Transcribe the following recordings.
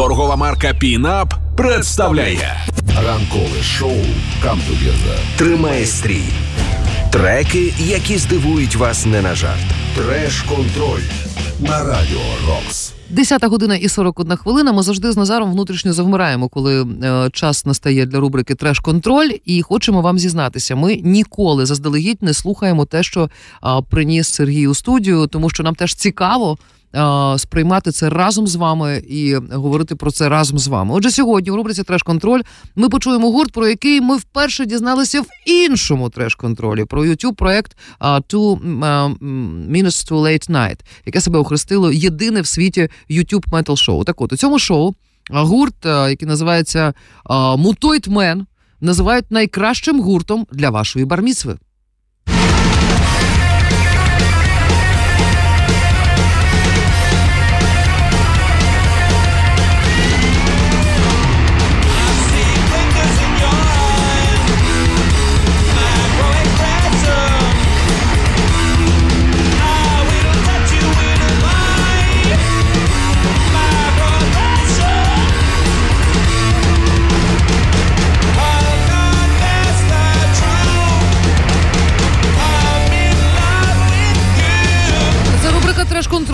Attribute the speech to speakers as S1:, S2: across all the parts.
S1: Торгова марка Пінап представляє ранкове шоу «Камтугеза». Тримає стрій. Треки, які здивують вас не на жарт. Треш-контроль на радіо Рокс.
S2: Десята година і 41 хвилина. Ми завжди з Назаром внутрішньо завмираємо, коли е, час настає для рубрики Треш-контроль, і хочемо вам зізнатися. Ми ніколи заздалегідь не слухаємо те, що е, приніс Сергій у студію, тому що нам теж цікаво. Сприймати це разом з вами і говорити про це разом з вами. Отже, сьогодні у рубриці Треш-контроль ми почуємо гурт, про який ми вперше дізналися в іншому треш-контролі про youtube проект Two Minutes to Late Night, яке себе охрестило єдине в світі YouTube метал шоу. Так от у цьому шоу гурт, який називається Mutoid називають найкращим гуртом для вашої барміцви.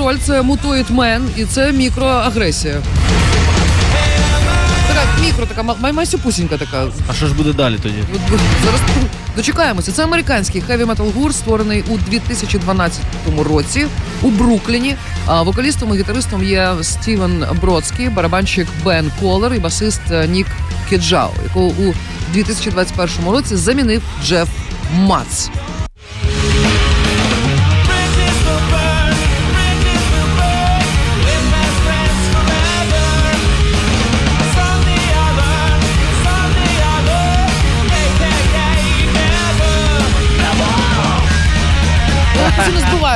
S2: Треш-контроль, це Mutoid Man і це мікроагресія. Така мікро, така ма- масюпусінька така.
S3: А що ж буде далі тоді?
S2: От, Зараз дочекаємося. Це американський хеві метал гурт, створений у 2012 році у Брукліні. А вокалістом і гітаристом є Стівен Бродський, барабанщик Бен Колер і басист е, Нік Кеджао, якого у 2021 році замінив Джеф Мац.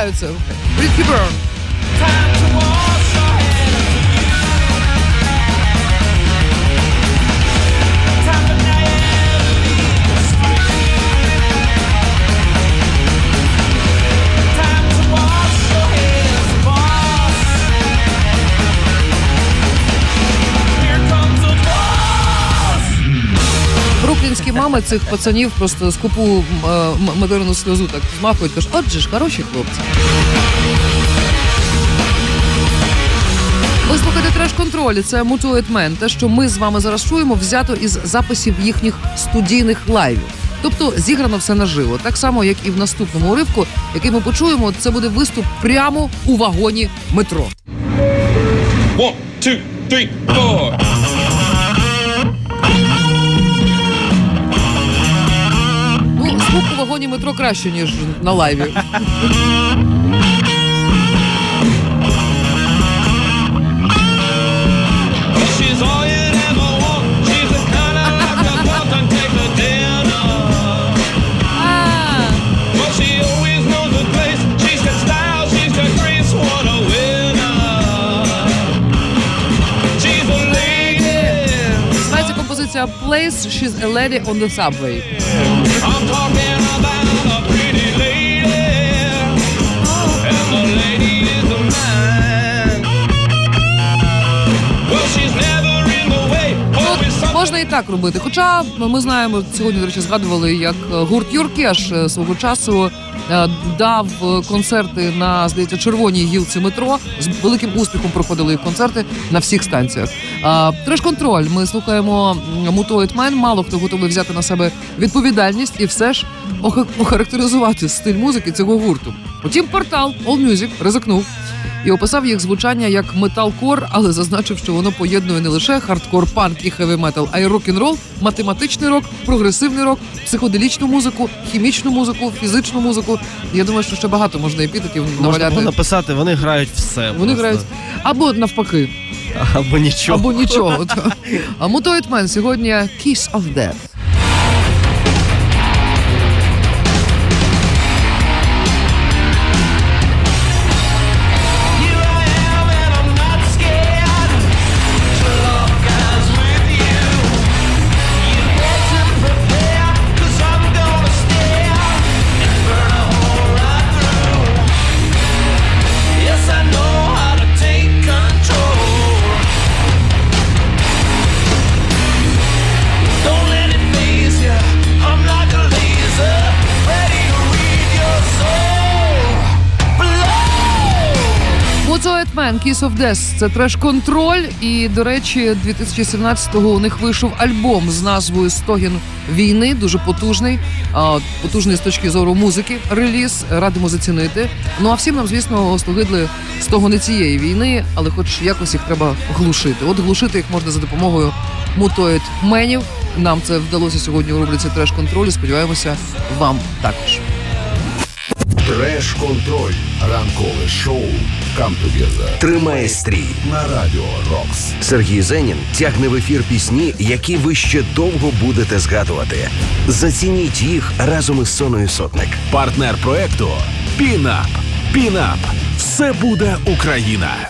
S2: Ці не збиваються. Рідкі Берн. Бруклінські мами цих пацанів просто скупу м, е, материну сльозу так змахують, кажуть, отже ж, хороші хлопці. Ви слухаєте треш-контроль, це Mutual Man. Те, що ми з вами зараз чуємо, взято із записів їхніх студійних лайвів. Тобто зіграно все наживо. Так само, як і в наступному уривку, який ми почуємо, це буде виступ прямо у вагоні метро.
S4: One, two, three, four.
S2: Звук у вагоні метро краще, ніж на лайві.
S4: Place She's ever want. She's the
S2: і так робити. Хоча ми знаємо, сьогодні, до речі, згадували, як гурт Юркеш свого часу е, дав концерти на здається червоній гілці метро. З великим успіхом проходили їх концерти на всіх станціях. А, Треш-контроль. Ми слухаємо Man. Мало хто готовий взяти на себе відповідальність і все ж охарактеризувати стиль музики цього гурту. Утім, портал AllMusic ризикнув і описав їх звучання як металкор, але зазначив, що воно поєднує не лише хардкор, панк і хеві метал, а й рок-н-рол, математичний рок, прогресивний рок, психоделічну музику, хімічну музику, фізичну музику. Я думаю, що ще багато можна епітетів
S3: Можна
S2: наваляти.
S3: було написати, вони грають все.
S2: Вони
S3: просто.
S2: грають або навпаки,
S3: або нічого.
S2: або нічого. А Man сьогодні Kiss of Death. Man, Kiss of Death. Це треш-контроль. І, до речі, 2017-го у них вийшов альбом з назвою Стогін війни. Дуже потужний, а, потужний з точки зору музики. Реліз. Радимо зацінити. Ну а всім нам, звісно, стогидли стогони цієї війни, але хоч якось їх треба глушити. От глушити їх можна за допомогою мутоїд менів. Нам це вдалося сьогодні у рубриці треш-контролю. Сподіваємося, вам також.
S1: Треш-контроль. Ранкове шоу «Come тримає стрій на радіо Рокс. Сергій Зенін тягне в ефір пісні, які ви ще довго будете згадувати. Зацініть їх разом із Соною Сотник.
S5: Партнер проекту Пінап. Пінап. Все буде Україна.